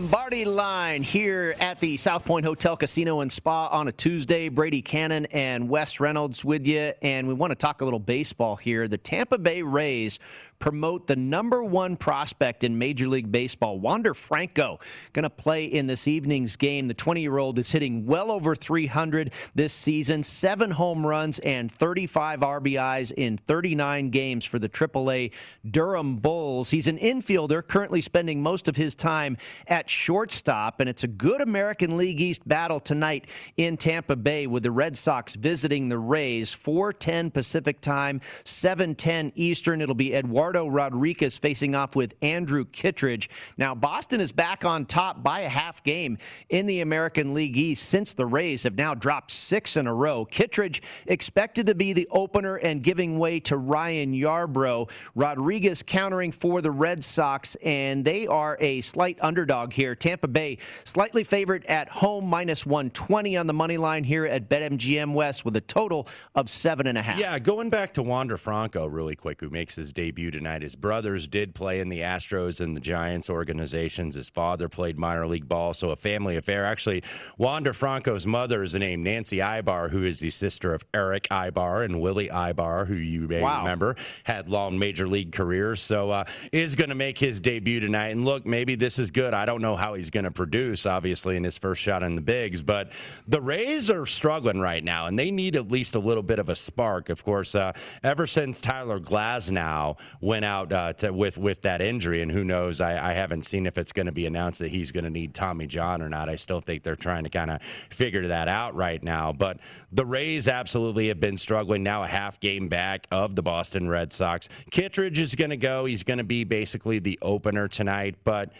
Lombardi line here at the South Point Hotel Casino and Spa on a Tuesday. Brady Cannon and Wes Reynolds with you. And we want to talk a little baseball here. The Tampa Bay Rays promote the number one prospect in Major League Baseball, Wander Franco, going to play in this evening's game. The 20 year old is hitting well over 300 this season, seven home runs and 35 RBIs in 39 games for the AAA Durham Bulls. He's an infielder, currently spending most of his time at shortstop, and it's a good American League East battle tonight in Tampa Bay with the Red Sox visiting the Rays, 4:10 Pacific time, 7:10 Eastern. It'll be Eduardo Eduardo Rodriguez facing off with Andrew Kittredge. Now, Boston is back on top by a half game in the American League East since the Rays have now dropped six in a row. Kittredge expected to be the opener and giving way to Ryan Yarbrough. Rodriguez countering for the Red Sox, and they are a slight underdog here. Tampa Bay slightly favored at home, minus 120 on the money line here at BetMGM West with a total of seven and a half. Yeah, going back to Wander Franco really quick, who makes his debut tonight. His brothers did play in the Astros and the Giants organizations. His father played minor league ball, so a family affair. Actually, Wander Franco's mother is named Nancy Aybar, who is the sister of Eric Aybar and Willie Aybar, who you may wow. remember had long major league careers. So uh, is going to make his debut tonight. And look, maybe this is good. I don't know how he's going to produce, obviously, in his first shot in the bigs, but the Rays are struggling right now, and they need at least a little bit of a spark. Of course, uh, ever since Tyler Glasnow went out uh, to, with with that injury, and who knows? I, I haven't seen if it's going to be announced that he's going to need Tommy John or not. I still think they're trying to kind of figure that out right now. But the Rays absolutely have been struggling now, a half game back of the Boston Red Sox. Kittredge is going to go. He's going to be basically the opener tonight, but.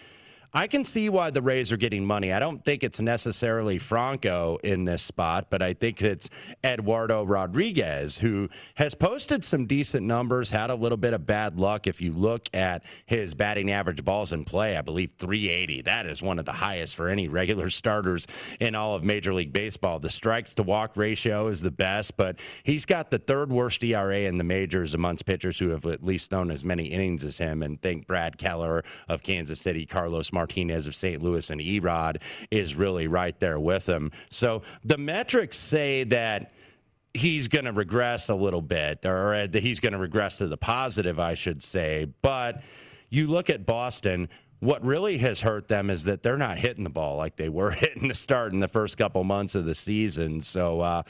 I can see why the Rays are getting money. I don't think it's necessarily Franco in this spot, but I think it's Eduardo Rodriguez who has posted some decent numbers, had a little bit of bad luck. If you look at his batting average balls in play, I believe 380. That is one of the highest for any regular starters in all of Major League Baseball. The strikes to walk ratio is the best, but he's got the third worst ERA in the majors amongst pitchers who have at least thrown as many innings as him. And think Brad Keller of Kansas City, Carlos Martinez of St. Louis and Erod is really right there with him. So the metrics say that he's going to regress a little bit, or that he's going to regress to the positive, I should say. But you look at Boston. What really has hurt them is that they're not hitting the ball like they were hitting the start in the first couple months of the season. So uh,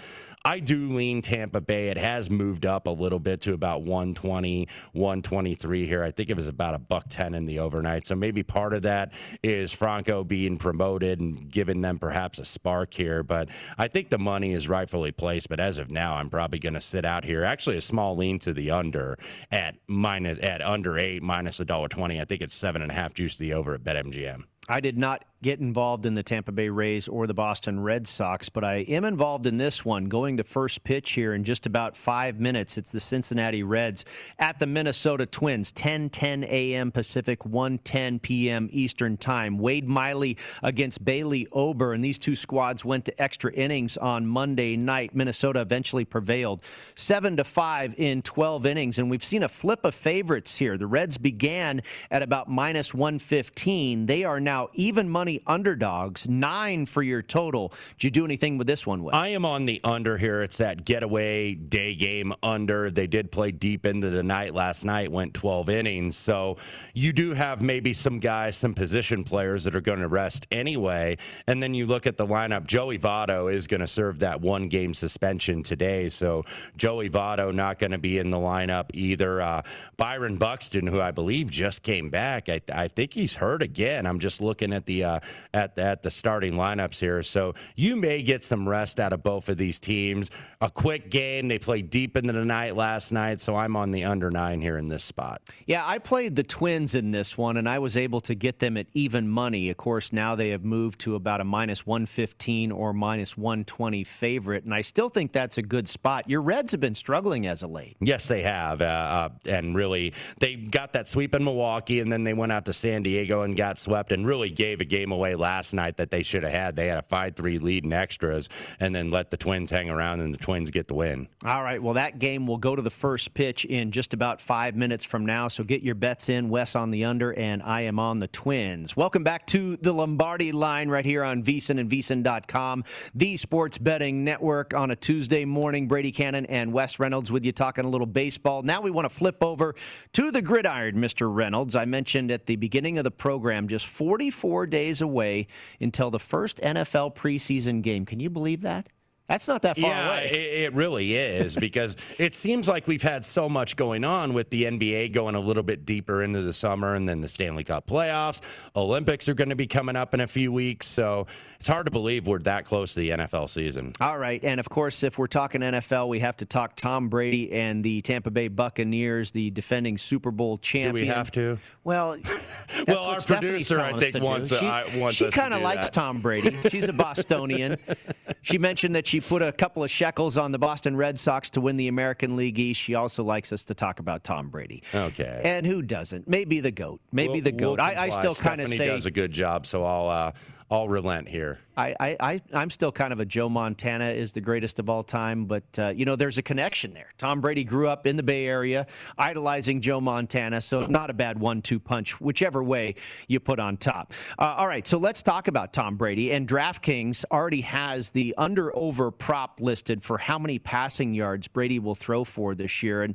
I do lean Tampa Bay. It has moved up a little bit to about 120, 123 here. I think it was about a buck 10 in the overnight. So maybe part of that is Franco being promoted and giving them perhaps a spark here. But I think the money is rightfully placed. But as of now, I'm probably going to sit out here. Actually, a small lean to the under at minus at under eight minus a dollar twenty. I think it's seven and a half juice the over at BetMGM. I did not get involved in the Tampa Bay Rays or the Boston Red Sox, but I am involved in this one. Going to first pitch here in just about five minutes. It's the Cincinnati Reds at the Minnesota Twins, 10 10 a.m. Pacific, 1 10 p.m. Eastern Time. Wade Miley against Bailey Ober, and these two squads went to extra innings on Monday night. Minnesota eventually prevailed 7 to 5 in 12 innings, and we've seen a flip of favorites here. The Reds began at about minus 115. They are now even money underdogs, nine for your total. Did you do anything with this one? I am on the under here. It's that getaway day game under. They did play deep into the night last night, went 12 innings. So you do have maybe some guys, some position players that are going to rest anyway. And then you look at the lineup. Joey Votto is going to serve that one game suspension today. So Joey Votto not going to be in the lineup either. Uh, Byron Buxton, who I believe just came back, I, I think he's hurt again. I'm just looking at the uh, at at the starting lineups here. So you may get some rest out of both of these teams. A quick game. They played deep into the night last night, so I'm on the under nine here in this spot. Yeah, I played the Twins in this one, and I was able to get them at even money. Of course, now they have moved to about a minus 115 or minus 120 favorite, and I still think that's a good spot. Your Reds have been struggling as of late. Yes, they have, uh, uh, and really they got that sweep in Milwaukee, and then they went out to San Diego and got swept, and really gave a game away last night that they should have had. They had a 5 3 lead in extras and then let the Twins hang around and the Twins get the win. All right. Well, that game will go to the first pitch in just about five minutes from now. So get your bets in. Wes on the under, and I am on the Twins. Welcome back to the Lombardi line right here on VSIN and VSIN.com, the sports betting network on a Tuesday morning. Brady Cannon and Wes Reynolds with you talking a little baseball. Now we want to flip over to the gridiron, Mr. Reynolds. I mentioned at the beginning of the program just 44 days away until the first NFL preseason game. Can you believe that? That's not that far yeah, away. It, it really is because it seems like we've had so much going on with the NBA going a little bit deeper into the summer and then the Stanley Cup playoffs. Olympics are going to be coming up in a few weeks. So it's hard to believe we're that close to the NFL season. All right. And of course, if we're talking NFL, we have to talk Tom Brady and the Tampa Bay Buccaneers, the defending Super Bowl champion. Do we have to? Well, well, our producer, I think, wants, she, uh, wants she kind of likes that. Tom Brady. She's a Bostonian. she mentioned that she put a couple of shekels on the Boston Red Sox to win the American League East. She also likes us to talk about Tom Brady. Okay. And who doesn't? Maybe the GOAT. Maybe We'll- the GOAT. we'll I, I still kind of say. does a good job, so I'll uh, I'll relent here. I, I, I'm still kind of a Joe Montana is the greatest of all time, but uh, you know there's a connection there. Tom Brady grew up in the Bay Area, idolizing Joe Montana, so not a bad one-two punch, whichever way you put on top. Uh, all right, so let's talk about Tom Brady. And DraftKings already has the under/over prop listed for how many passing yards Brady will throw for this year, and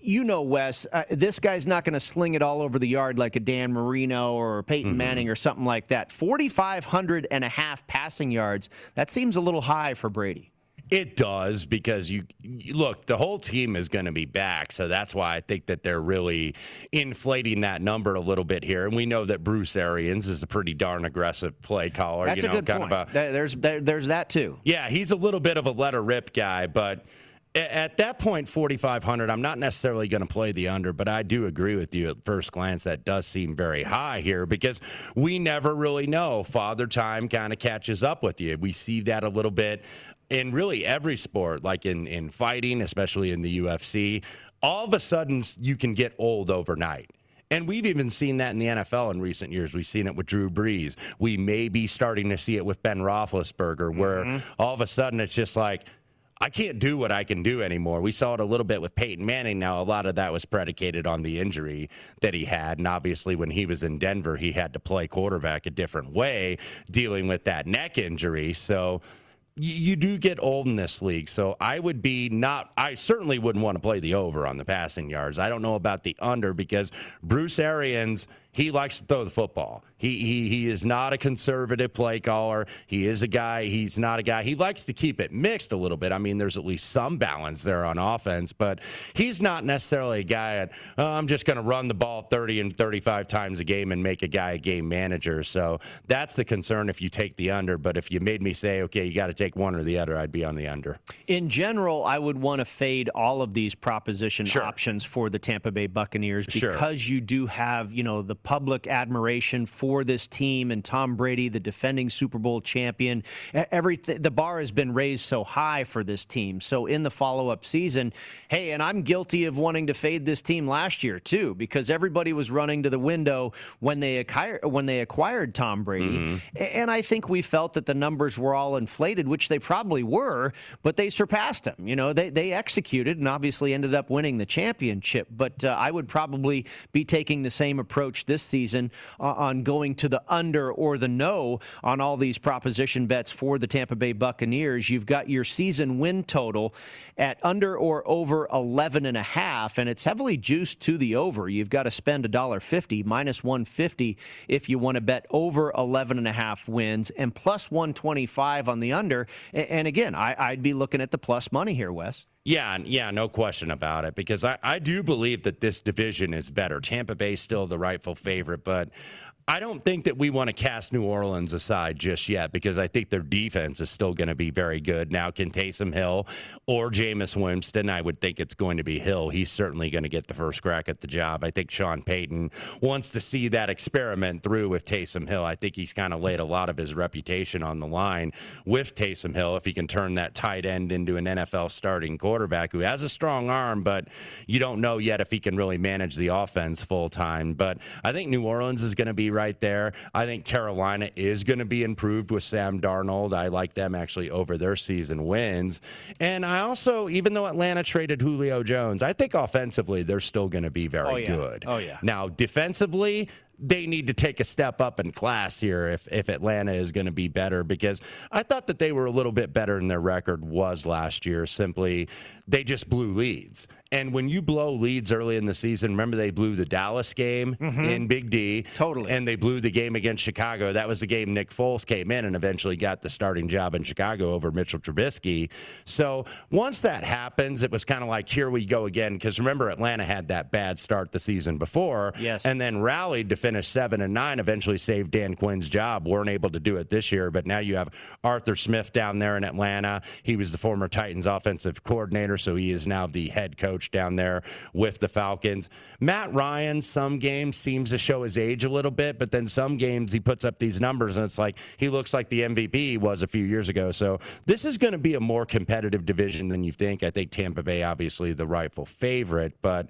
you know, Wes, uh, this guy's not going to sling it all over the yard like a Dan Marino or Peyton Manning or something like that. 4,500 and a half passing yards. That seems a little high for Brady. It does because you, you look, the whole team is going to be back, so that's why I think that they're really inflating that number a little bit here. And we know that Bruce Arians is a pretty darn aggressive play caller. That's you know, a good kind point. Of a, there's, there, there's that too. yeah, he's a little bit of a letter rip guy, but at that point, 4,500, I'm not necessarily going to play the under, but I do agree with you at first glance. That does seem very high here because we never really know. Father time kind of catches up with you. We see that a little bit in really every sport, like in, in fighting, especially in the UFC. All of a sudden, you can get old overnight. And we've even seen that in the NFL in recent years. We've seen it with Drew Brees. We may be starting to see it with Ben Roethlisberger, where mm-hmm. all of a sudden it's just like, I can't do what I can do anymore. We saw it a little bit with Peyton Manning. Now, a lot of that was predicated on the injury that he had. And obviously, when he was in Denver, he had to play quarterback a different way, dealing with that neck injury. So, you, do get old in this league. So I would be not, I certainly wouldn't want to play the over on the passing yards. I don't know about the under because Bruce Arians he likes to throw the football. He, he, he is not a conservative play caller. He is a guy, he's not a guy. He likes to keep it mixed a little bit. I mean, there's at least some balance there on offense, but he's not necessarily a guy at, oh, I'm just going to run the ball 30 and 35 times a game and make a guy a game manager. So that's the concern if you take the under. But if you made me say, okay, you got to take one or the other, I'd be on the under. In general, I would want to fade all of these proposition sure. options for the Tampa Bay Buccaneers because sure. you do have, you know, the public admiration for this team and Tom Brady, the defending Super Bowl champion. Everything the bar has been raised so high for this team. So in the follow-up season, hey, and I'm guilty of wanting to fade this team last year too because everybody was running to the window when they acquired when they acquired Tom Brady. Mm-hmm. And I think we felt that the numbers were all inflated, which they probably were, but they surpassed him. You know, they they executed and obviously ended up winning the championship. But uh, I would probably be taking the same approach this season uh, on going to the under or the no on all these proposition bets for the Tampa Bay Buccaneers. You've got your season win total at under or over 11 and a half, and it's heavily juiced to the over. You've got to spend $1.50 minus 150 if you want to bet over 11 and a half wins and plus 125 on the under. And again, I, would be looking at the plus money here, Wes. Yeah, yeah, no question about it. Because I, I do believe that this division is better. Tampa Bay still the rightful favorite, but I don't think that we want to cast New Orleans aside just yet because I think their defense is still going to be very good. Now, can Taysom Hill or Jameis Winston? I would think it's going to be Hill. He's certainly going to get the first crack at the job. I think Sean Payton wants to see that experiment through with Taysom Hill. I think he's kind of laid a lot of his reputation on the line with Taysom Hill if he can turn that tight end into an NFL starting quarterback who has a strong arm, but you don't know yet if he can really manage the offense full time. But I think New Orleans is going to be right there. I think Carolina is going to be improved with Sam Darnold. I like them actually over their season wins. And I also, even though Atlanta traded Julio Jones, I think offensively they're still going to be very oh, yeah. good. Oh, yeah. Now, defensively, they need to take a step up in class here if, if Atlanta is going to be better because I thought that they were a little bit better than their record was last year. Simply, they just blew leads. And when you blow leads early in the season, remember they blew the Dallas game mm-hmm. in Big D. Totally. And they blew the game against Chicago. That was the game Nick Foles came in and eventually got the starting job in Chicago over Mitchell Trubisky. So once that happens, it was kind of like, here we go again. Because remember, Atlanta had that bad start the season before. Yes. And then rallied to finish seven and nine, eventually saved Dan Quinn's job. Weren't able to do it this year, but now you have Arthur Smith down there in Atlanta. He was the former Titans offensive coordinator, so he is now the head coach down there with the Falcons. Matt Ryan, some games seems to show his age a little bit, but then some games he puts up these numbers and it's like he looks like the MVP was a few years ago. So this is going to be a more competitive division than you think. I think Tampa Bay, obviously, the rightful favorite, but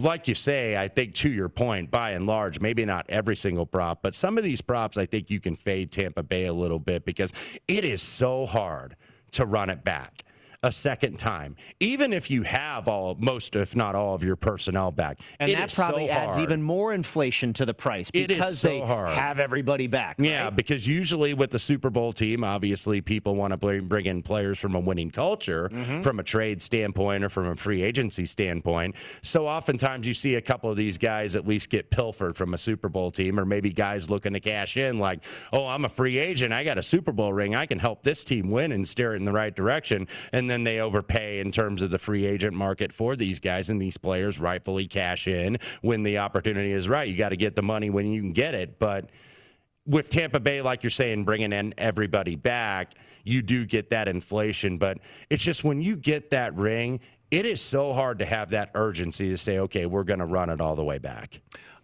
like you say, I think to your point, by and large, maybe not every single prop, but some of these props, I think you can fade Tampa Bay a little bit because it is so hard to run it back a second time, even if you have all most, if not all, of your personnel back. And that probably so adds even more inflation to the price because so they hard. have everybody back. Yeah, because usually with the Super Bowl team, obviously people want to bring in players from a winning culture, mm-hmm. from a trade standpoint or from a free agency standpoint. So oftentimes you see a couple of these guys at least get pilfered from a Super Bowl team, or maybe guys looking to cash in, like, oh, I'm a free agent, I got a Super Bowl ring, I can help this team win and steer it in the right direction, and then they overpay in terms of the free agent market for these guys, and these players rightfully cash in when the opportunity is right. You got to get the money when you can get it, but with Tampa Bay, like you're saying, bringing in everybody back, you do get that inflation. But it's just when you get that ring, it is so hard to have that urgency to say, okay, we're going to run it all the way back.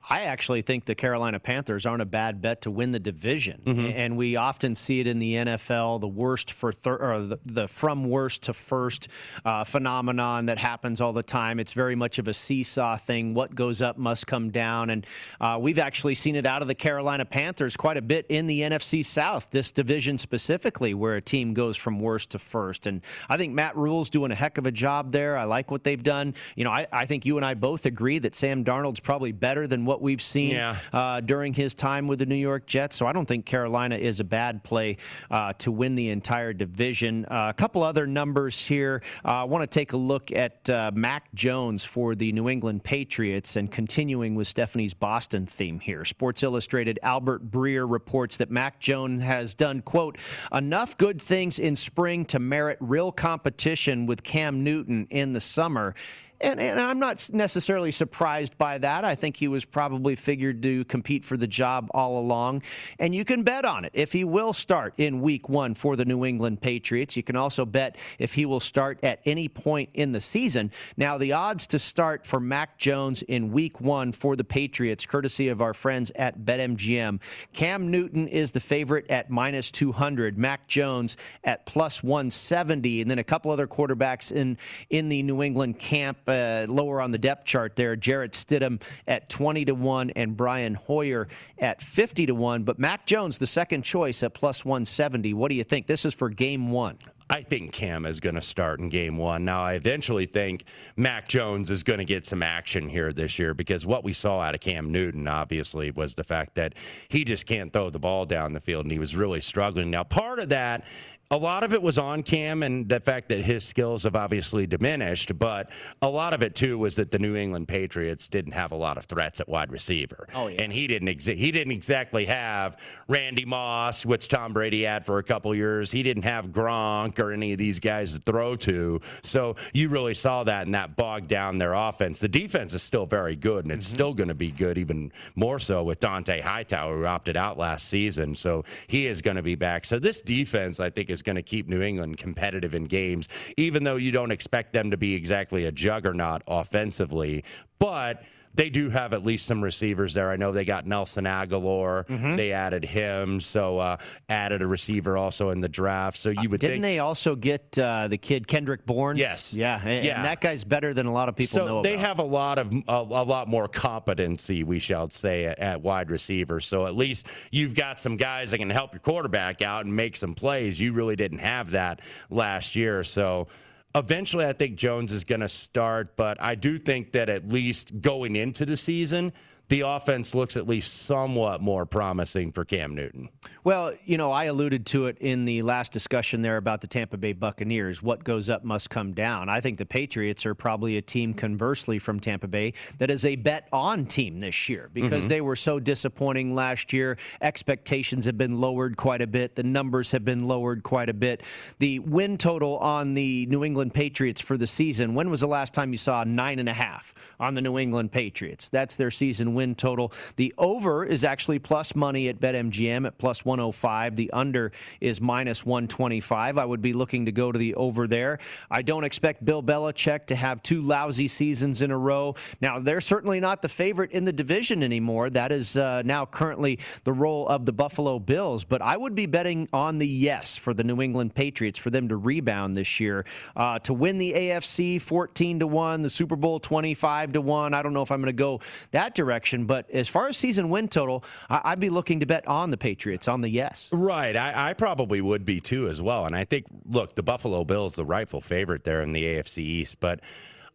I actually think the Carolina Panthers aren't a bad bet to win the division, mm-hmm. and we often see it in the NFL, the worst for or the, the, from worst to first uh, phenomenon that happens all the time. It's very much of a seesaw thing. What goes up must come down, and uh, we've actually seen it out of the Carolina Panthers quite a bit in the NFC South, this division specifically, where a team goes from worst to first. And I think Matt Rhule's doing a heck of a job there. I like what they've done. You know, I, I think you and I both agree that Sam Darnold's probably better than what what we've seen Yeah. uh, during his time with the New York Jets. So I don't think Carolina is a bad play uh, to win the entire division. Uh, a couple other numbers here. Uh, I want to take a look at uh, Mac Jones for the New England Patriots and continuing with Stephanie's Boston theme here. Sports Illustrated Albert Breer reports that Mac Jones has done, quote, enough good things in spring to merit real competition with Cam Newton in the summer. And, and I'm not necessarily surprised by that. I think he was probably figured to compete for the job all along. And you can bet on it if he will start in week one for the New England Patriots. You can also bet if he will start at any point in the season. Now, the odds to start for Mac Jones in week one for the Patriots, courtesy of our friends at BetMGM, Cam Newton is the favorite at minus 200, Mac Jones at plus 170, and then a couple other quarterbacks in, in the New England camp uh, lower on the depth chart there. Jarrett Stidham at 20 to 1 and Brian Hoyer at 50 to 1. But Mac Jones, the second choice at plus 170. What do you think? This is for game one. I think Cam is going to start in game one. Now, I eventually think Mac Jones is going to get some action here this year because what we saw out of Cam Newton, obviously, was the fact that he just can't throw the ball down the field and he was really struggling. Now, part of that a lot of it was on Cam and the fact that his skills have obviously diminished, but a lot of it too was that the New England Patriots didn't have a lot of threats at wide receiver. Oh, yeah. And he didn't he didn't exactly have Randy Moss, which Tom Brady had for a couple years. He didn't have Gronk or any of these guys to throw to. So you really saw that and that bogged down their offense. The defense is still very good and it's mm-hmm. still going to be good even more so with Dante Hightower who opted out last season. So he is going to be back. So this defense I think is going to keep New England competitive in games even though you don't expect them to be exactly a juggernaut offensively. But they do have at least some receivers there. I know they got Nelson Agholor. Mm-hmm. They added him, so uh, added a receiver also in the draft. So you would Didn't think they also get uh, the kid Kendrick Bourne? Yes. Yeah. And, Yeah. and that guy's better than a lot of people so know they about. have a lot of a, a lot more competency, we shall say, at, at wide receiver. So at least you've got some guys that can help your quarterback out and make some plays. You really didn't have that last year. So eventually, I think Jones is going to start, but I do think that at least going into the season. The offense looks at least somewhat more promising for Cam Newton. Well, you know, I alluded to it in the last discussion there about the Tampa Bay Buccaneers. What goes up must come down. I think the Patriots are probably a team, conversely, from Tampa Bay that is a bet on team this year because Mhm. they were so disappointing last year. Expectations have been lowered quite a bit, the numbers have been lowered quite a bit. The win total on the New England Patriots for the season when was the last time you saw nine and a half on the New England Patriots? That's their season win total. The over is actually plus money at BetMGM at plus 105. The under is minus 125. I would be looking to go to the over there. I don't expect Bill Belichick to have two lousy seasons in a row. Now, they're certainly not the favorite in the division anymore. That is uh, now currently the role of the Buffalo Bills. But I would be betting on the yes for the New England Patriots for them to rebound this year. Uh, to win the AFC 14 to 1, the Super Bowl 25 to 1. I don't know if I'm going to go that direction, but as far as season win total, I- I'd be looking to bet on the Patriots, on the yes. Right. I, I probably would be too as well. And I think, look, the Buffalo Bills, the rightful favorite there in the AFC East, but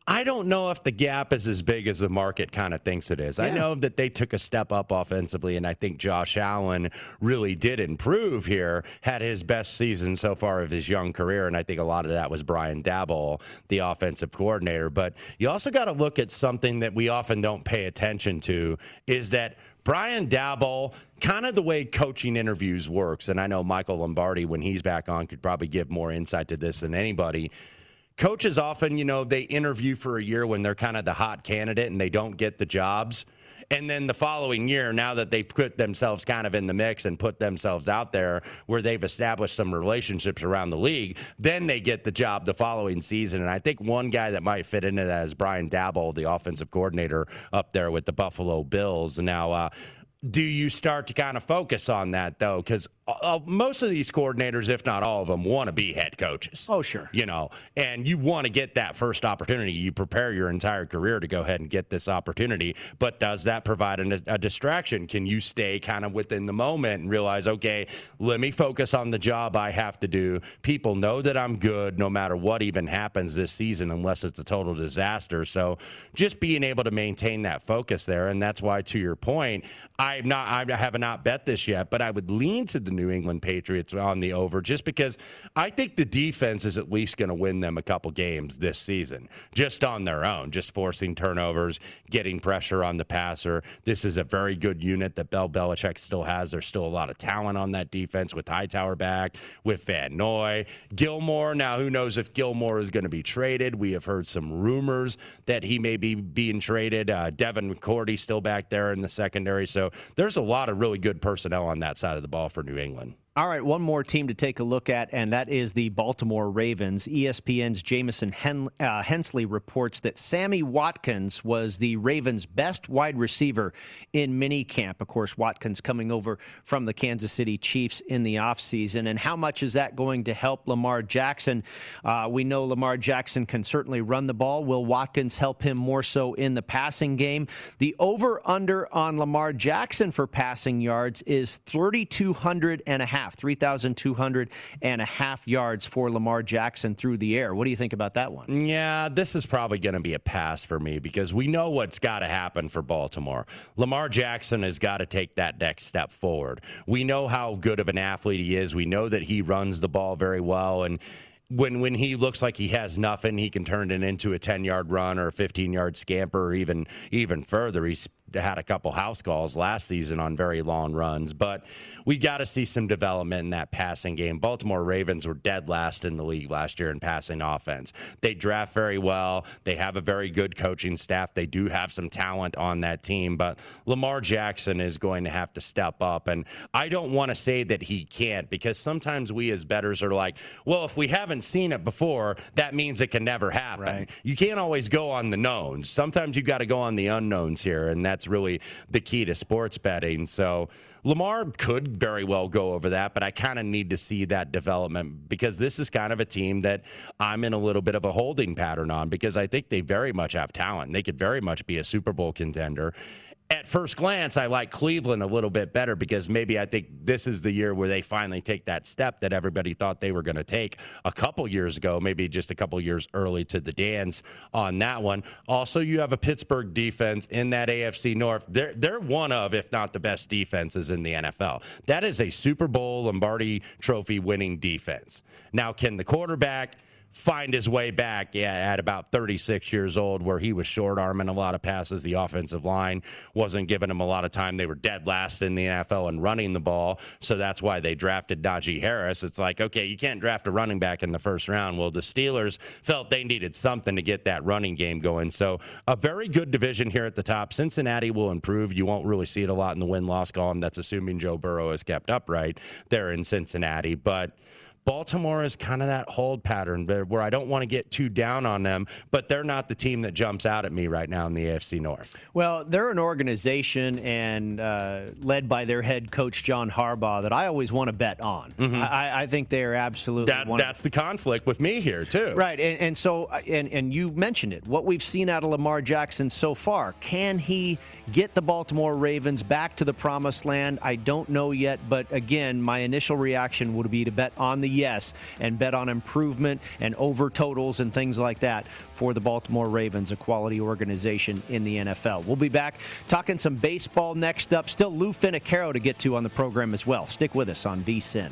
I don't know if the gap is as big as the market kind of thinks it is. I know that they took a step up offensively, and I think Josh Allen really did improve here, had his best season so far of his young career. And I think a lot of that was Brian Daboll, the offensive coordinator. But you also got to look at something that we often don't pay attention to is that Brian Daboll, kind of the way coaching interviews works, and I know Michael Lombardi, when he's back on, could probably give more insight to this than anybody. Coaches often, you know, they interview for a year when they're kind of the hot candidate and they don't get the jobs. And then the following year, now that they've put themselves kind of in the mix and put themselves out there where they've established some relationships around the league, then they get the job the following season. And I think one guy that might fit into that is Brian Daboll, the offensive coordinator up there with the Buffalo Bills. Now, uh, do you start to kind of focus on that though? Because uh, most of these coordinators, if not all of them, want to be head coaches. Oh, sure. You know, and you want to get that first opportunity. You prepare your entire career to go ahead and get this opportunity. But does that provide a, a distraction? Can you stay kind of within the moment and realize, okay, let me focus on the job I have to do? People know that I'm good no matter what even happens this season, unless it's a total disaster. So just being able to maintain that focus there. And that's why, to your point, I'm not, I have not bet this yet, but I would lean to the New England Patriots on the over just because I think the defense is at least going to win them a couple games this season, just on their own, just forcing turnovers, getting pressure on the passer. This is a very good unit that Bill Belichick still has. There's still a lot of talent on that defense with Hightower back, with Van Noy, Gilmore. Now, who knows if Gilmore is going to be traded? We have heard some rumors that he may be being traded. Uh, Devin McCourty still back there in the secondary. So there's a lot of really good personnel on that side of the ball for New England. England. All right, one more team to take a look at, and that is the Baltimore Ravens. ESPN's Jamison Hen- uh, Hensley reports that Sammy Watkins was the Ravens' best wide receiver in minicamp. Of course, Watkins coming over from the Kansas City Chiefs in the offseason. And how much is that going to help Lamar Jackson? Uh, we know Lamar Jackson can certainly run the ball. Will Watkins help him more so in the passing game? The over under on Lamar Jackson for passing yards is 3,200 and a half half, 3,200 and a half yards for Lamar Jackson through the air. What do you think about that one? Yeah, this is probably going to be a pass for me because we know what's got to happen for Baltimore. Lamar Jackson has got to take that next step forward. We know how good of an athlete he is. We know that he runs the ball very well and when when he looks like he has nothing, he can turn it into a 10 yard run or a 15 yard scamper or even even further. He's had a couple house calls last season on very long runs, but we got to see some development in that passing game. Baltimore Ravens were dead last in the league last year in passing offense. They draft very well. They have a very good coaching staff. They do have some talent on that team, but Lamar Jackson is going to have to step up. And I don't want to say that he can't because sometimes we as bettors are like, well, if we haven't seen it before, that means it can never happen. Right. You can't always go on the knowns. Sometimes you've got to go on the unknowns here, and that's that's really the key to sports betting. So Lamar could very well go over that, but I kind of need to see that development because this is kind of a team that I'm in a little bit of a holding pattern on because I think they very much have talent. They could very much be a Super Bowl contender at first glance, I like Cleveland a little bit better because maybe I think this is the year where they finally take that step that everybody thought they were going to take a couple years ago, maybe just a couple years early to the dance on that one. Also, you have a Pittsburgh defense in that AFC North. They're they're one of, if not the best defenses in the NFL. That is a Super Bowl Lombardi Trophy winning defense. Now, can the quarterback? Find his way back yeah, at about 36 years old, where he was short arming a lot of passes. The offensive line wasn't giving him a lot of time. They were dead last in the NFL and running the ball. So that's why they drafted Najee Harris. It's like, okay, you can't draft a running back in the first round. Well, the Steelers felt they needed something to get that running game going. So a very good division here at the top. Cincinnati will improve. You won't really see it a lot in the win loss column. That's assuming Joe Burrow is kept upright there in Cincinnati. But Baltimore is kind of that hold pattern where I don't want to get too down on them, but they're not the team that jumps out at me right now in the AFC North. Well, they're an organization and uh, led by their head coach John Harbaugh that I always want to bet on. Mm-hmm. I, I, think they are absolutely that, that's the conflict with me here too. Right, and, and so uh, and and you mentioned it. What we've seen out of Lamar Jackson so far, can he get the Baltimore Ravens back to the promised land? I don't know yet, but again, my initial reaction would be to bet on the yes and bet on improvement and over totals and things like that for the Baltimore Ravens, a quality organization in the NFL. We'll be back talking some baseball next up. Still Lou Finocchiaro to get to on the program as well. Stick with us on VSIN.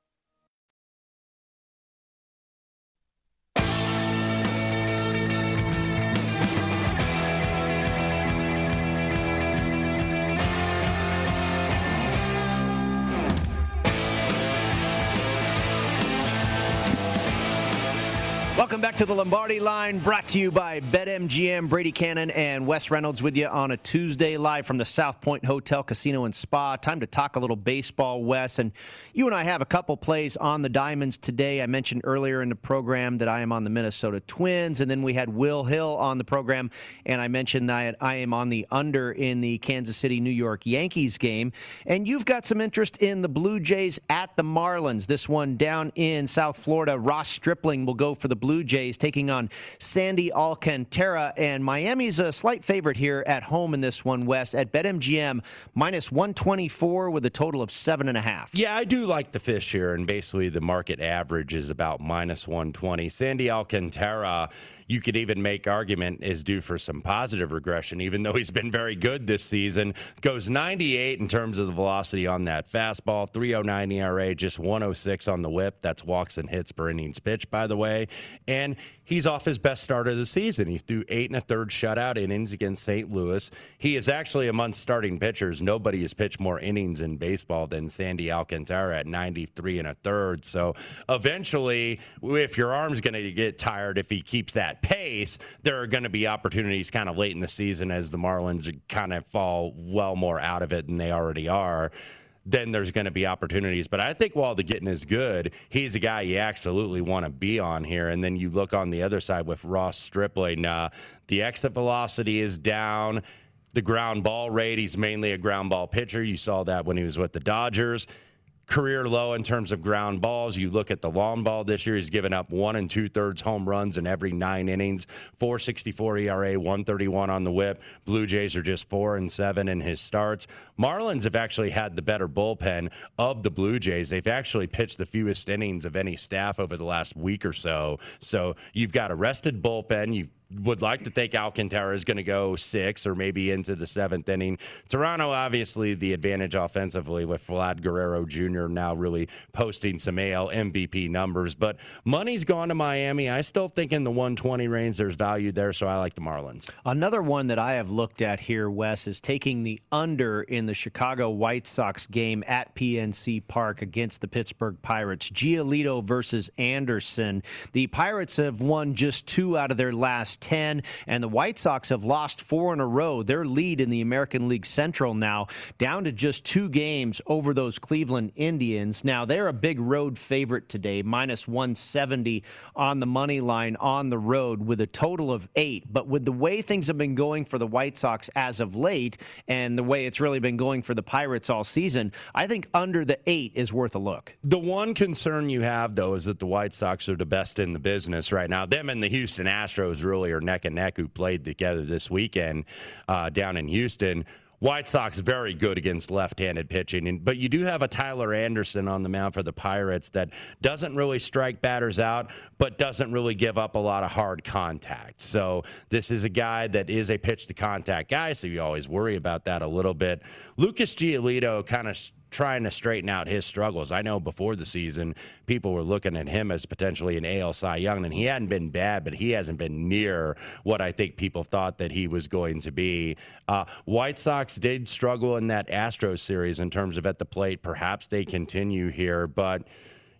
Welcome back to the Lombardi line, brought to you by BetMGM. Brady Cannon and Wes Reynolds with you on a Tuesday live from the South Point Hotel, Casino, and Spa. Time to talk a little baseball, Wes. And you and I have a couple plays on the Diamonds today. I mentioned earlier in the program that I am on the Minnesota Twins, and then we had Will Hill on the program, and I mentioned that I am on the under in the Kansas City, New York Yankees game. And you've got some interest in the Blue Jays at the Marlins. This one down in South Florida. Ross Stripling will go for the Blue Jays taking on Sandy Alcantara. And Miami's a slight favorite here at home in this one, Wes, at BetMGM, minus 124 with a total of seven and a half. Yeah, I do like the fish here, and basically the market average is about minus 120. Sandy Alcantara you could even make argument is due for some positive regression, even though he's been very good this season. Goes 98 in terms of the velocity on that fastball, 309 ERA, just 106 on the whip. That's walks and hits per innings pitch, by the way. And he's off his best start of the season. He threw eight and a third shutout innings against St. Louis. He is actually among starting pitchers. Nobody has pitched more innings in baseball than Sandy Alcantara at 93 and a third. So eventually, if your arm's going to get tired, if he keeps that pace, there are going to be opportunities kind of late in the season as the Marlins kind of fall well more out of it than they already are then there's going to be opportunities. But I think while the getting is good, he's a guy you absolutely want to be on here. And then you look on the other side with Ross Stripling. Uh, the exit velocity is down. The ground ball rate, he's mainly a ground ball pitcher. You saw that when he was with the Dodgers career low in terms of ground balls. You look at the long ball this year, he's given up one and two thirds home runs in every nine innings, 464 ERA, 131 on the whip. Blue Jays are just four and seven in his starts. Marlins have actually had the better bullpen of the Blue Jays. They've actually pitched the fewest innings of any staff over the last week or so. So you've got a rested bullpen. You've would like to think Alcantara is going to go six or maybe into the seventh inning. Toronto, obviously, the advantage offensively with Vlad Guerrero Jr. now really posting some AL MVP numbers. But money's gone to Miami. I still think in the 120 range there's value there, so I like the Marlins. Another one that I have looked at here, Wes, is taking the under in the Chicago White Sox game at PNC Park against the Pittsburgh Pirates. Giolito versus Anderson. The Pirates have won just two out of their last 10, and the White Sox have lost four in a row. Their lead in the American League Central now down to just two games over those Cleveland Indians. Now, they're a big road favorite today, minus 170 on the money line on the road with a total of eight. But with the way things have been going for the White Sox as of late and the way it's really been going for the Pirates all season, I think under the eight is worth a look. The one concern you have, though, is that the White Sox are the best in the business right now. Them and the Houston Astros really are neck and neck who played together this weekend uh, down in Houston. White Sox very good against left-handed pitching, and, but you do have a Tyler Anderson on the mound for the Pirates that doesn't really strike batters out, but doesn't really give up a lot of hard contact. So this is a guy that is a pitch to contact guy, so you always worry about that a little bit. Lucas Giolito kind of trying to straighten out his struggles. I know before the season, people were looking at him as potentially an AL Cy Young, and he hadn't been bad, but he hasn't been near what I think people thought that he was going to be. Uh, White Sox did struggle in that Astros series in terms of at the plate. Perhaps they continue here, but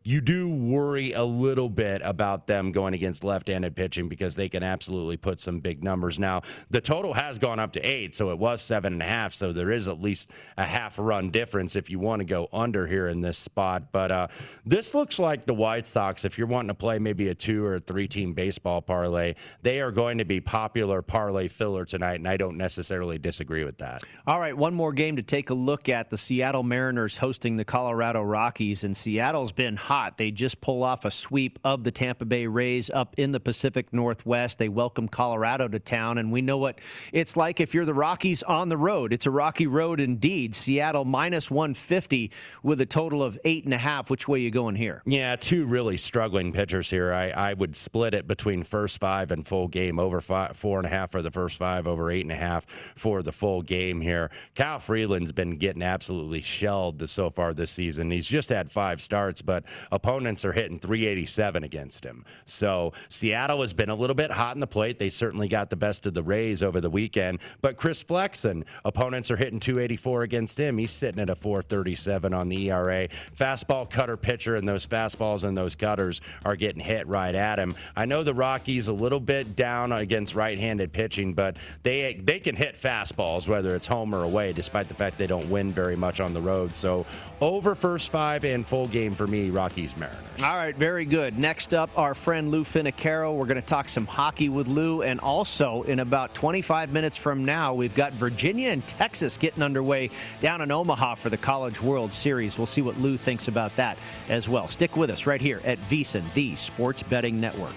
you do worry a little bit about them going against left-handed pitching because they can absolutely put some big numbers. Now the total has gone up to eight, so it was seven and a half. So there is at least a half run difference if you want to go under here in this spot. But uh, this looks like the White Sox. If you're wanting to play maybe a two or three-team baseball parlay, they are going to be popular parlay filler tonight, and I don't necessarily disagree with that. All right, one more game to take a look at: the Seattle Mariners hosting the Colorado Rockies, and Seattle's been hot. They just pull off a sweep of the Tampa Bay Rays up in the Pacific Northwest. They welcome Colorado to town, and we know what it's like if you're the Rockies on the road. It's a rocky road indeed. Seattle minus 150 with a total of eight and a half. Which way you going here? Yeah, two really struggling pitchers here. I, I would split it between first five and full game over five, four and a half for the first five, over eight and a half for the full game here. Kyle Freeland's been getting absolutely shelled so far this season. He's just had five starts, but opponents are hitting 387 against him. So Seattle has been a little bit hot in the plate. They certainly got the best of the Rays over the weekend. But Chris Flexen, opponents are hitting 284 against him. He's sitting at a 437 on the ERA. Fastball cutter pitcher, and those fastballs and those cutters are getting hit right at him. I know the Rockies a little bit down against right-handed pitching, but they they can hit fastballs whether it's home or away, despite the fact they don't win very much on the road. So over first five and full game for me, Rockies Mariners. All right, very good. Next up, our friend Lou Finocchiaro. We're going to talk some hockey with Lou, and also in about 25 minutes from now, we've got Virginia and Texas getting underway down in Omaha for the College World Series. We'll see what Lou thinks about that as well. Stick with us right here at VSiN, the Sports Betting Network.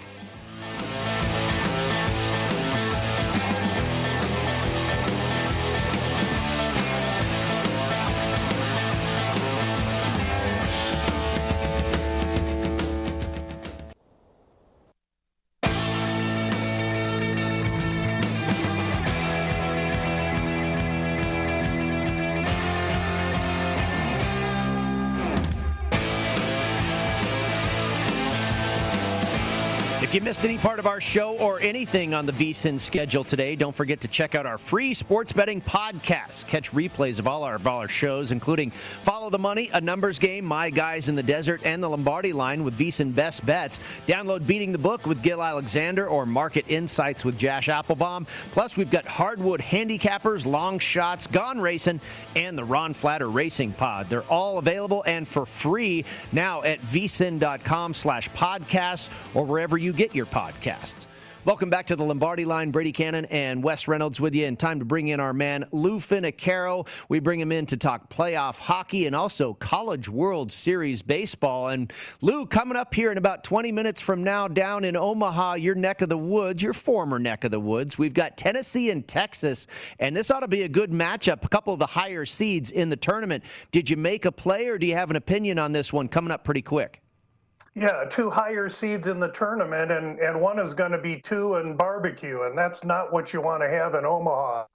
If you missed any part of our show or anything on the VSIN schedule today, don't forget to check out our free sports betting podcast. Catch replays of all our, of our shows, including Follow the Money, A Numbers Game, My Guys in the Desert, and The Lombardi Line with VSIN Best Bets. Download Beating the Book with Gil Alexander or Market Insights with Josh Appelbaum. Plus, we've got Hardwood Handicappers, Long Shots, Gone Racing, and the Ron Flatter Racing Pod. They're all available and for free now at vsin.com slash podcast or wherever you get your podcasts. Welcome back to the Lombardi line. Brady Cannon and Wes Reynolds with you. And time to bring in our man, Lou Finocchiaro. We bring him in to talk playoff hockey and also College World Series baseball. And Lou, coming up here in about 20 minutes from now down in Omaha, your neck of the woods, your former neck of the woods, we've got Tennessee and Texas. And this ought to be a good matchup, a couple of the higher seeds in the tournament. Did you make a play or do you have an opinion on this one coming up pretty quick? Yeah, two higher seeds in the tournament, and, and one is going to be two and barbecue, and that's not what you want to have in Omaha.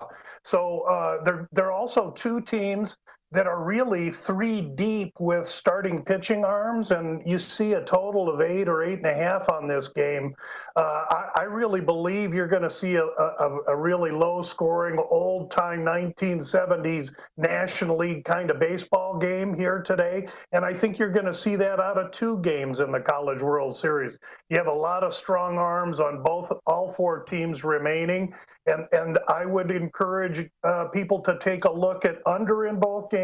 So uh, there, there are also two teams that are really three deep with starting pitching arms, and you see a total of eight or eight and a half on this game. Uh, I, I, really believe you're going to see a, a, a, really low scoring, old time 1970s National League kind of baseball game here today. And I think you're going to see that out of two games in the College World Series. You have a lot of strong arms on both, all four teams remaining. And, and I would encourage uh, people to take a look at under in both games,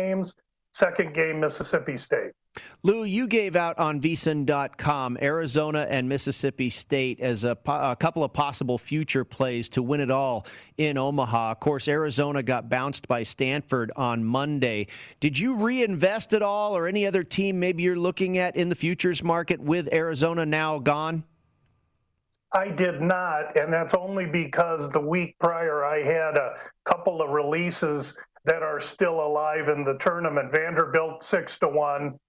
second game, Mississippi State. Lou, you gave out on vsin.com Arizona and Mississippi State as a, a, couple of possible future plays to win it all in Omaha. Of course, Arizona got bounced by Stanford on Monday. Did you reinvest at all or any other team maybe you're looking at in the futures market with Arizona now gone? I did not, and that's only because the week prior I had a couple of releases that are still alive in the tournament. Vanderbilt six to one,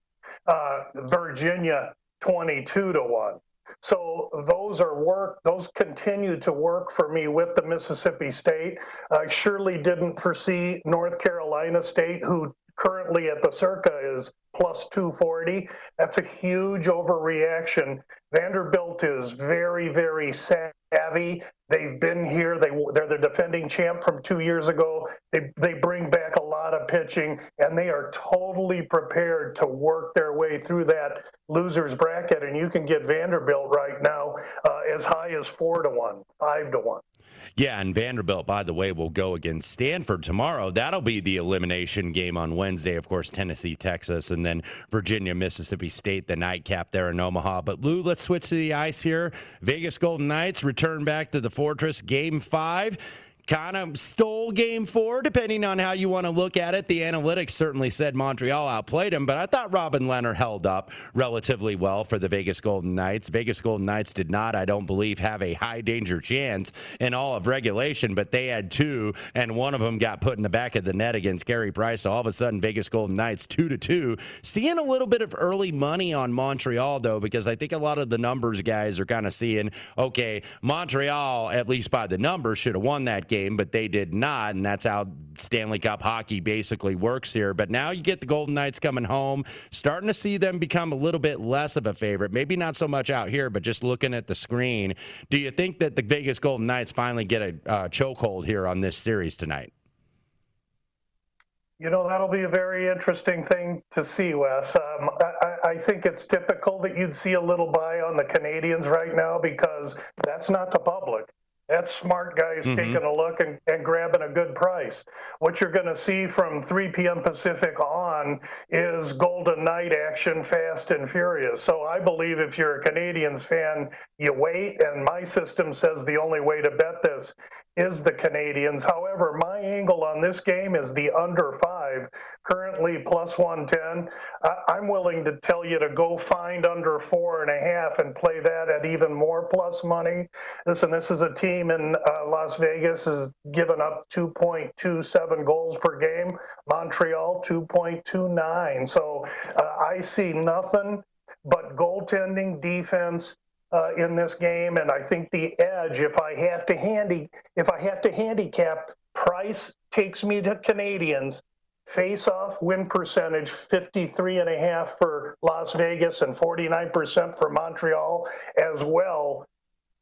uh, Virginia 22 to 1. So those are work, those continue to work for me with the Mississippi State. I surely didn't foresee North Carolina State, who currently at the Circa is plus 240. That's a huge overreaction. Vanderbilt is very, very savvy. They've been here. They they're the defending champ from two years ago. They they bring back a lot of pitching, and they are totally prepared to work their way through that losers bracket. And you can get Vanderbilt right now uh, as high as four to one, five to one. Yeah, and Vanderbilt, by the way, will go against Stanford tomorrow. That'll be the elimination game on Wednesday. Of course, Tennessee, Texas, and then Virginia, Mississippi State, the nightcap there in Omaha. But Lou, let's switch to the ice here. Vegas Golden Knights return back to the Fortress Game 5 kind of stole game four, depending on how you want to look at it. The analytics certainly said Montreal outplayed him, but I thought Robin Lehner held up relatively well for the Vegas Golden Knights. Vegas Golden Knights did not, I don't believe, have a high danger chance in all of regulation, but they had two, and one of them got put in the back of the net against Carey Price. So all of a sudden, Vegas Golden Knights two to two. Seeing a little bit of early money on Montreal, though, because I think a lot of the numbers guys are kind of seeing, okay, Montreal, at least by the numbers, should have won that game game, but they did not, and that's how Stanley Cup hockey basically works here. But now you get the Golden Knights coming home, starting to see them become a little bit less of a favorite. Maybe not so much out here, but just looking at the screen. Do you think that the Vegas Golden Knights finally get a uh, chokehold here on this series tonight? You know, that'll be a very interesting thing to see, Wes. Um, I, I, think it's typical that you'd see a little buy on the Canadiens right now because that's not the public. That's smart guys mm-hmm. taking a look and, and grabbing a good price. What you're going to see from 3 p.m. Pacific on is Golden Knight action fast and furious. So I believe if you're a Canadiens fan, you wait. And my system says the only way to bet this is the Canadiens. However, my angle on this game is the under five, currently plus 110. I- am willing to tell you to go find under four and a half and play that at even more plus money. Listen, this is a team in uh, Las Vegas has given up 2.27 goals per game. Montreal 2.29. So uh, I see nothing but goaltending, defense, uh, in this game, and I think the edge. If I have to handy, if I have to handicap, price takes me to Canadiens. Face off win percentage 53 and a half for Las Vegas and 49% for Montreal as well.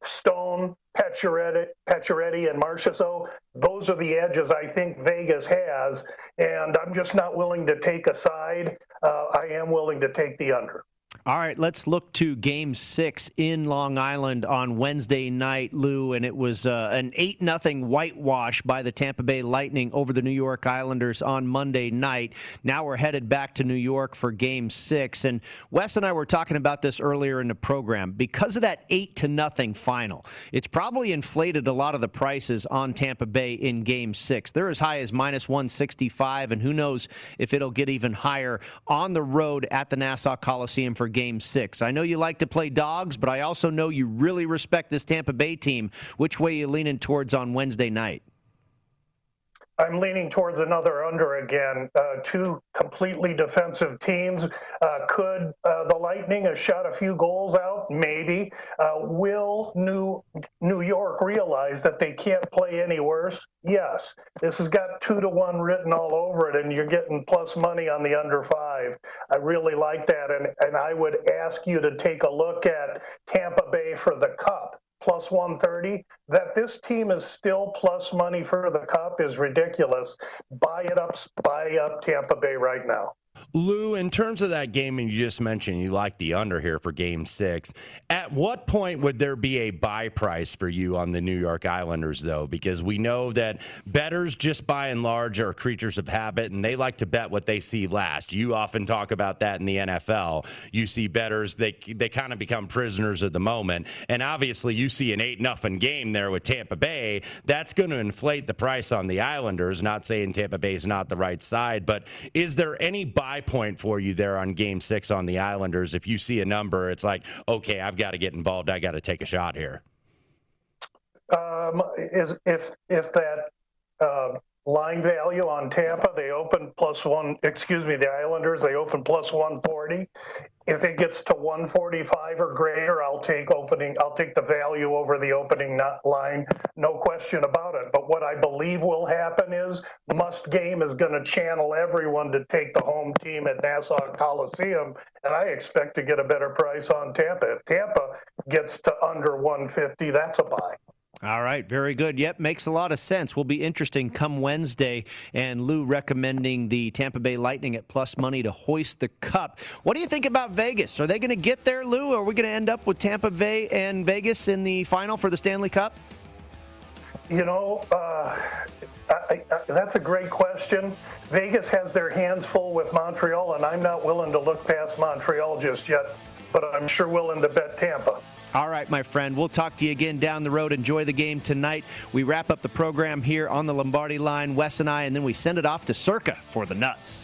Stone, Pacioretty, and Marchessault, those are the edges I think Vegas has, and I'm just not willing to take a side. Uh, I am willing to take the under. All right, let's look to game six in Long Island on Wednesday night, Lou, and it was uh, an 8 nothing whitewash by the Tampa Bay Lightning over the New York Islanders on Monday night. Now we're headed back to New York for game six. And Wes and I were talking about this earlier in the program. Because of that 8 to nothing final, it's probably inflated a lot of the prices on Tampa Bay in game six. They're as high as minus 165, and who knows if it'll get even higher on the road at the Nassau Coliseum for game six. I know you like to play dogs, but I also know you really respect this Tampa Bay team. Which way are you leaning towards on Wednesday night? I'm leaning towards another under again. Uh, two completely defensive teams. Uh, could uh, the Lightning have shot a few goals out? Maybe. Uh, will New New York realize that they can't play any worse? Yes. This has got two to one written all over it, and you're getting plus money on the under five. I really like that, and and I would ask you to take a look at Tampa Bay for the Cup plus 130. That this team is still plus money for the cup is ridiculous. Buy it up, buy up Tampa Bay right now. Lou, in terms of that game, and you just mentioned you like the under here for game six, at what point would there be a buy price for you on the New York Islanders, though? Because we know that bettors, just by and large, are creatures of habit and they like to bet what they see last. You often talk about that in the NFL. You see bettors, they, they kind of become prisoners of the moment. And obviously, you see an 8 nothing game there with Tampa Bay. That's going to inflate the price on the Islanders. Not saying Tampa Bay is not the right side, but is there any buy point for you there on game six on the Islanders. If you see a number, it's like, okay, I've got to get involved. I got to take a shot here. Um, is if if that uh, line value on Tampa, they open plus one. Excuse me, the Islanders they open plus one forty. If it gets to 145 or greater, I'll take opening. I'll take the value over the opening line, no question about it. But what I believe will happen is Must Game is going to channel everyone to take the home team at Nassau Coliseum, and I expect to get a better price on Tampa. If Tampa gets to under 150, that's a buy. All right, very good. Yep, makes a lot of sense. Will be interesting come Wednesday. And Lou recommending the Tampa Bay Lightning at plus money to hoist the cup. What do you think about Vegas? Are they going to get there, Lou? Or are we going to end up with Tampa Bay and Vegas in the final for the Stanley Cup? You know, uh, I, I, that's a great question. Vegas has their hands full with Montreal, and I'm not willing to look past Montreal just yet, but I'm sure willing to bet Tampa. All right, my friend. We'll talk to you again down the road. Enjoy the game tonight. We wrap up the program here on the Lombardi line, Wes and I, and then we send it off to Circa for the Nuts.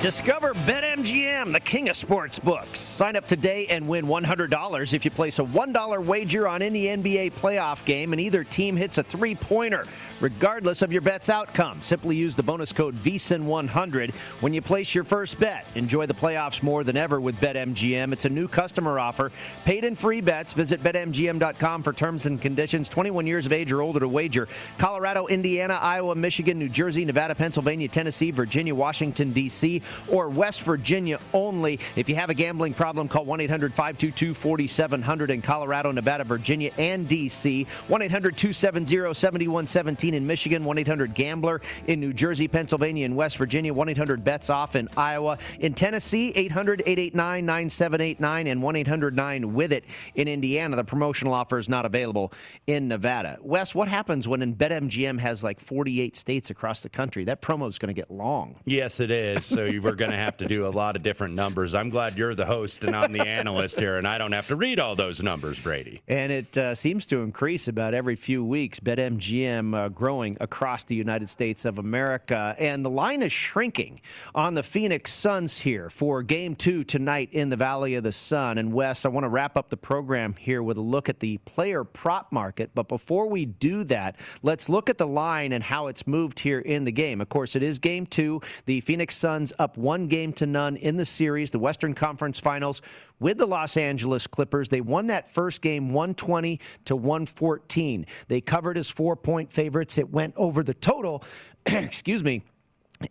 Discover BetMGM, the king of sports books. Sign up today and win $100 if you place a $1 wager on any NBA playoff game and either team hits a three pointer, regardless of your bet's outcome. Simply use the bonus code VSIN100 when you place your first bet. Enjoy the playoffs more than ever with BetMGM. It's a new customer offer. Paid and free bets. Visit BetMGM.com for terms and conditions. 21 years of age or older to wager. Colorado, Indiana, Iowa, Michigan, New Jersey, Nevada, Pennsylvania, Tennessee, Virginia, Washington, D.C., or West Virginia only. If you have a gambling problem, call 1 800 522 4700 in Colorado, Nevada, Virginia, and D.C., 1 800 270 7117 in Michigan, 1 800 Gambler in New Jersey, Pennsylvania, and West Virginia, 1 800 Bets Off in Iowa. In Tennessee, 800 889 9789 and 1 800 9 with it in Indiana. The promotional offer is not available in Nevada. Wes, what happens when BetMGM has like 48 states across the country? That promo is going to get long. Yes, it is. So you we're going to have to do a lot of different numbers. I'm glad you're the host and I'm the analyst here, and I don't have to read all those numbers, Brady. And it uh, seems to increase about every few weeks. BetMGM uh, growing across the United States of America. And the line is shrinking on the Phoenix Suns here for game two tonight in the Valley of the Sun. And Wes, I want to wrap up the program here with a look at the player prop market. But before we do that, let's look at the line and how it's moved here in the game. Of course, it is game two. The Phoenix Suns up one game to none in the series, the Western Conference Finals with the Los Angeles Clippers. They won that first game 120 to 114. They covered as four point favorites. It went over the total, excuse me.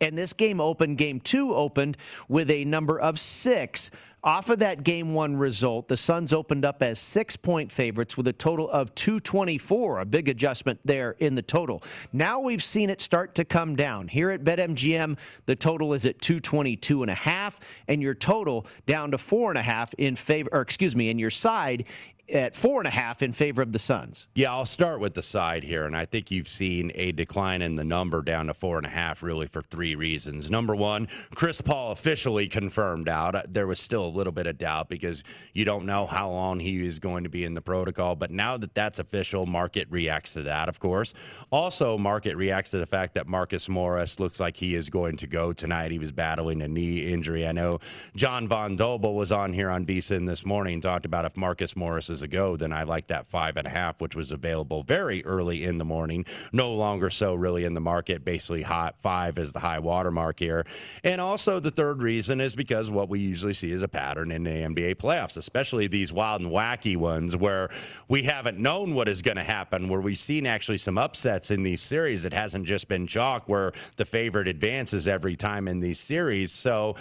And this game opened, game two opened with a number of six. Off of that game one result, the Suns opened up as six point favorites with a total of 224, a big adjustment there in the total. Now we've seen it start to come down. Here at BetMGM, the total is at 222 and a half, and your total down to four and a half in favor, or excuse me, and your side at four and a half in favor of the Suns. Yeah, I'll start with the side here, and I think you've seen a decline in the number down to four and a half, really for three reasons. Number one, Chris Paul officially confirmed out. Uh, there was still a little bit of doubt because you don't know how long he is going to be in the protocol, but now that that's official, market reacts to that, of course. Also, market reacts to the fact that Marcus Morris looks like he is going to go tonight. He was battling a knee injury. I know John Von Tobel was on here on VSIN this morning talked about if Marcus Morris is is a go, then I like that five and a half, which was available very early in the morning. No longer so really in the market. Basically, hot five is the high water mark here. And also, the third reason is because what we usually see is a pattern in the NBA playoffs, especially these wild and wacky ones where we haven't known what is going to happen, where we've seen actually some upsets in these series. It hasn't just been chalk where the favorite advances every time in these series. So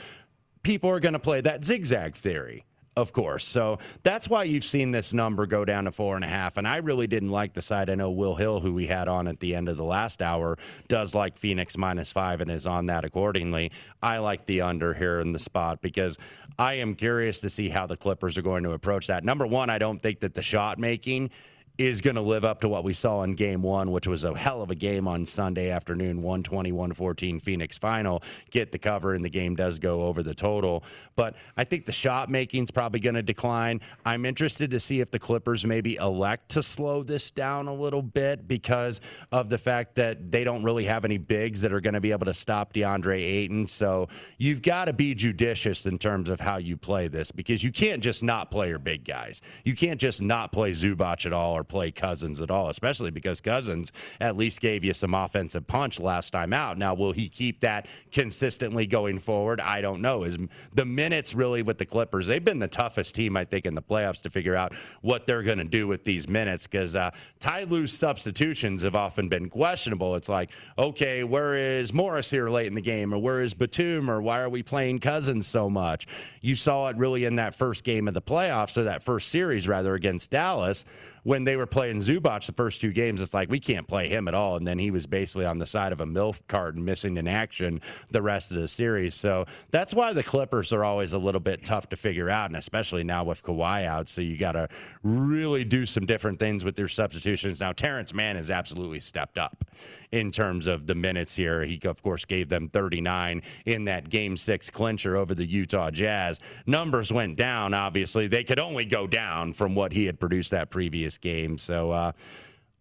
people are going to play that zigzag theory of course. So that's why you've seen this number go down to four and a half. And I really didn't like the side. I know Will Hill, who we had on at the end of the last hour, does like Phoenix minus five and is on that accordingly. I like the under here in the spot because I am curious to see how the Clippers are going to approach that. Number one, I don't think that the shot making is going to live up to what we saw in game one, which was a hell of a game on Sunday afternoon, 120, 114 Phoenix final. Get the cover, and the game does go over the total. But I think the shot making is probably going to decline. I'm interested to see if the Clippers maybe elect to slow this down a little bit because of the fact that they don't really have any bigs that are going to be able to stop DeAndre Ayton. So you've got to be judicious in terms of how you play this because you can't just not play your big guys. You can't just not play Zubac at all or play Cousins at all, especially because Cousins at least gave you some offensive punch last time out. Now, will he keep that consistently going forward? I don't know. Is the minutes really with the Clippers? They've been the toughest team, I think, in the playoffs to figure out what they're going to do with these minutes because uh, Ty Lue's substitutions have often been questionable. It's like, okay, where is Morris here late in the game, or where is Batum, or why are we playing Cousins so much? You saw it really in that first game of the playoffs, or that first series rather against Dallas when they were playing Zubac the first two games, it's like we can't play him at all. And then he was basically on the side of a milk carton, missing in action the rest of the series. So that's why the Clippers are always a little bit tough to figure out, and especially now with Kawhi out. So you got to really do some different things with your substitutions. Now Terance Mann has absolutely stepped up in terms of the minutes here. He of course gave them 39 in that Game Six clincher over the Utah Jazz. Numbers went down. Obviously, they could only go down from what he had produced that previous game. So uh,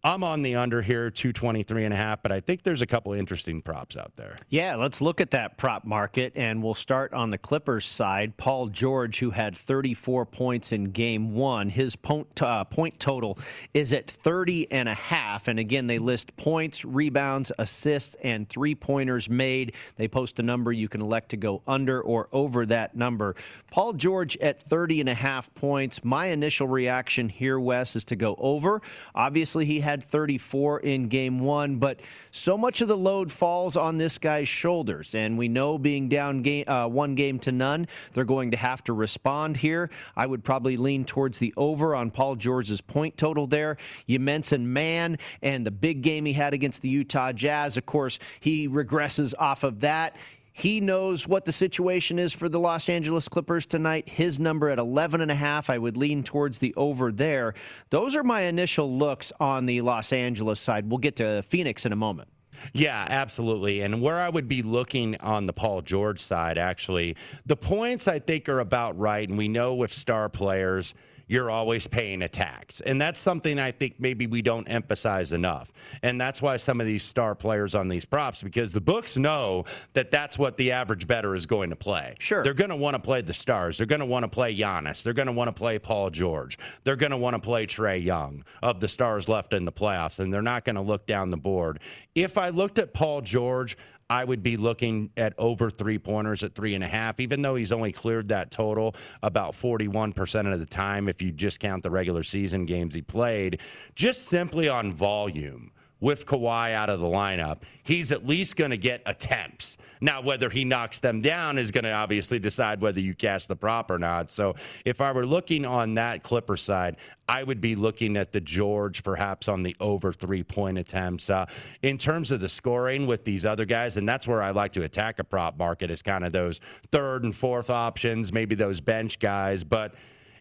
I'm on the under here, 223 and a half, but I think there's a couple interesting props out there. Yeah, let's look at that prop market, and we'll start on the Clippers side. Paul George, who had 34 points in game one, his point, uh, point total is at 30 and a half. And again, they list points, rebounds, assists, and three pointers made. They post a number you can elect to go under or over that number. Paul George at 30 and a half points. My initial reaction here, Wes, is to go over. Obviously, he had had 34 in game one, but so much of the load falls on this guy's shoulders. And we know being down game, uh, one game to none, they're going to have to respond here. I would probably lean towards the over on Paul George's point total there. You mentioned Mann and the big game he had against the Utah Jazz. Of course, he regresses off of that. He knows what the situation is for the Los Angeles Clippers tonight. His number at 11 and a half, I would lean towards the over there. Those are my initial looks on the Los Angeles side. We'll get to Phoenix in a moment. Yeah, absolutely. And where I would be looking on the Paul George side, actually, the points I think are about right. And we know with star players, you're always paying a tax. And that's something I think maybe we don't emphasize enough. And that's why some of these star players on these props, because the books know that that's what the average bettor is going to play. Sure. They're going to want to play the stars. They're going to want to play Giannis. They're going to want to play Paul George. They're going to want to play Trae Young of the stars left in the playoffs. And they're not going to look down the board. If I looked at Paul George, I would be looking at over three pointers at three and a half, even though he's only cleared that total about 41% of the time if you just count the regular season games he played, just simply on volume with Kawhi out of the lineup, he's at least going to get attempts. Now, whether he knocks them down is going to obviously decide whether you cash the prop or not. So, if I were looking on that Clipper side, I would be looking at the George perhaps on the over three point attempts. Uh, in terms of the scoring with these other guys, and that's where I like to attack a prop market is kind of those third and fourth options, maybe those bench guys. But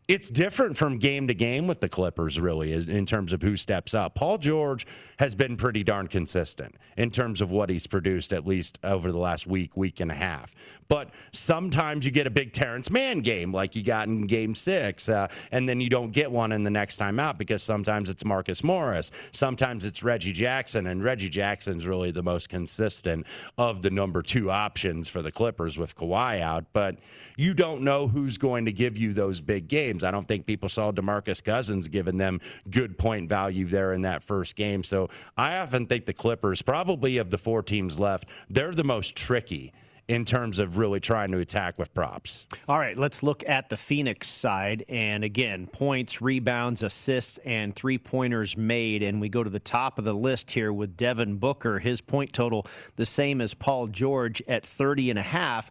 it's different from game to game with the Clippers, really, in terms of who steps up. Paul George has been pretty darn consistent in terms of what he's produced, at least over the last week, week and a half. But sometimes you get a big Terance Mann game like you got in game six, uh, and then you don't get one in the next time out because sometimes it's Marcus Morris, sometimes it's Reggie Jackson, and Reggie Jackson's really the most consistent of the number two options for the Clippers with Kawhi out. But you don't know who's going to give you those big games games. I don't think people saw DeMarcus Cousins giving them good point value there in that first game. So I often think the Clippers, probably of the four teams left, they're the most tricky in terms of really trying to attack with props. All right, let's look at the Phoenix side. And again, points, rebounds, assists, and three pointers made. And we go to the top of the list here with Devin Booker. His point total the same as Paul George at 30 and a half.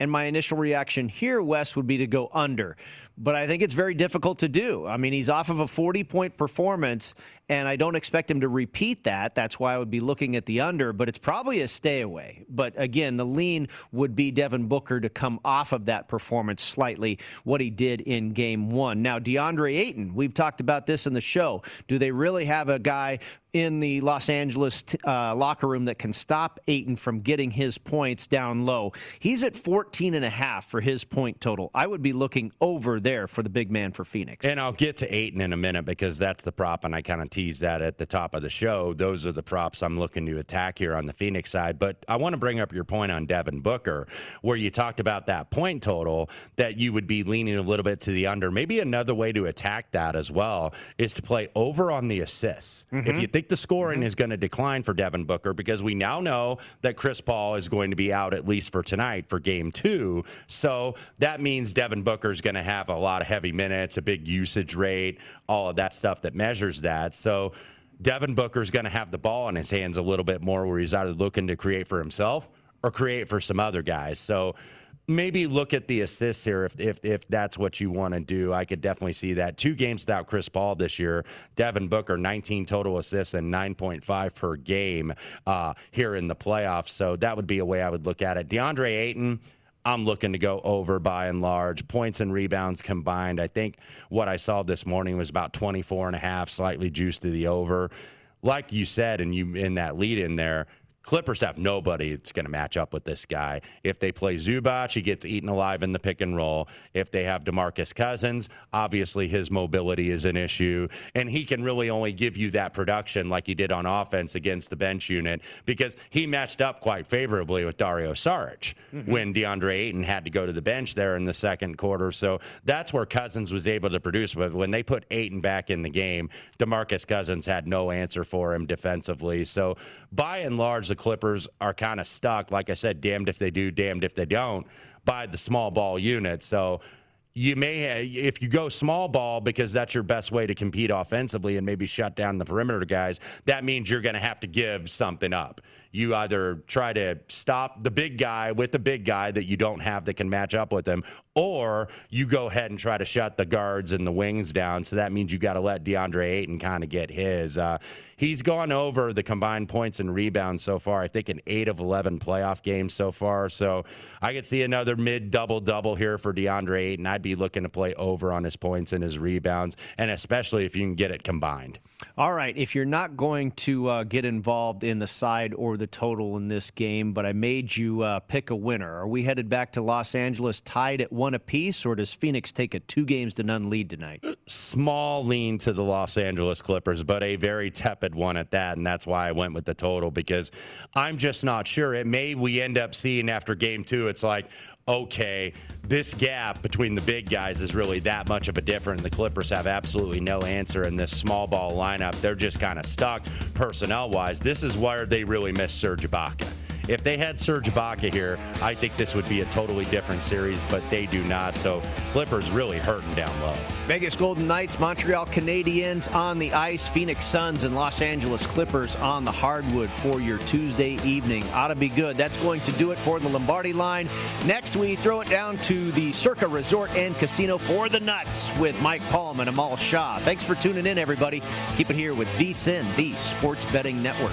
And my initial reaction here, Wes, would be to go under. But I think it's very difficult to do. I mean, he's off of a 40 point performance, and I don't expect him to repeat that. That's why I would be looking at the under, but it's probably a stay away. But again, the lean would be Devin Booker to come off of that performance slightly, what he did in game one. Now, DeAndre Ayton, we've talked about this in the show. Do they really have a guy in the Los Angeles uh, locker room that can stop Ayton from getting his points down low. He's at 14 and a half for his point total. I would be looking over there for the big man for Phoenix. And I'll get to Ayton in a minute because that's the prop, and I kind of teased that at the top of the show. Those are the props I'm looking to attack here on the Phoenix side. But I want to bring up your point on Devin Booker, where you talked about that point total that you would be leaning a little bit to the under. Maybe another way to attack that as well is to play over on the assists. Mm-hmm. If you think the scoring mm-hmm. is going to decline for Devin Booker because we now know that Chris Paul is going to be out at least for tonight for game two. So that means Devin Booker is going to have a lot of heavy minutes, a big usage rate, all of that stuff that measures that. So Devin Booker is going to have the ball in his hands a little bit more where he's either looking to create for himself or create for some other guys. So maybe look at the assists here if if if that's what you want to do. I could definitely see that. Two games without Chris Paul this year. Devin Booker, 19 total assists and 9.5 per game uh, here in the playoffs. So that would be a way I would look at it. DeAndre Ayton. I'm looking to go over by and large. Points and rebounds combined. I think what I saw this morning was about 24 and a half, slightly juiced to the over. Like you said, and you in that lead in there, Clippers have nobody that's going to match up with this guy. If they play Zubac, he gets eaten alive in the pick and roll. If they have DeMarcus Cousins, obviously his mobility is an issue. And he can really only give you that production like he did on offense against the bench unit because he matched up quite favorably with Dario Saric mm-hmm. when DeAndre Ayton had to go to the bench there in the second quarter. So that's where Cousins was able to produce. But when they put Ayton back in the game, DeMarcus Cousins had no answer for him defensively. So by and large, the Clippers are kind of stuck. Like I said, damned if they do, damned if they don't, by the small ball unit. So you may, if you go small ball because that's your best way to compete offensively and maybe shut down the perimeter guys, that means you're going to have to give something up you either try to stop the big guy with the big guy that you don't have that can match up with him, or you go ahead and try to shut the guards and the wings down. So that means you got to let DeAndre Ayton kind of get his. Uh, he's gone over the combined points and rebounds so far. I think in eight of 11 playoff games so far. So I could see another mid double double here for DeAndre Ayton. I'd be looking to play over on his points and his rebounds, and especially if you can get it combined. All right. If you're not going to uh, get involved in the side or the the total in this game, but I made you uh, pick a winner. Are we headed back to Los Angeles tied at one apiece, or does Phoenix take a two games to none lead tonight? Small lean to the Los Angeles Clippers, but a very tepid one at that, and that's why I went with the total because I'm just not sure. It may we end up seeing after game two, it's like, okay, this gap between the big guys is really that much of a difference. The Clippers have absolutely no answer in this small ball lineup. They're just kind of stuck personnel wise. This is where they really miss Serge Ibaka. If they had Serge Ibaka here, I think this would be a totally different series, but they do not. So Clippers really hurting down low. Vegas Golden Knights, Montreal Canadiens on the ice, Phoenix Suns, and Los Angeles Clippers on the hardwood for your Tuesday evening. Ought to be good. That's going to do it for the Lombardi line. Next, we throw it down to the Circa Resort and Casino for the Nuts with Mike Palm and Amal Shah. Thanks for tuning in, everybody. Keep it here with VSIN, the Sports Betting Network.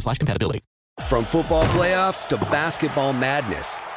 Slash compatibility. From football playoffs to basketball madness,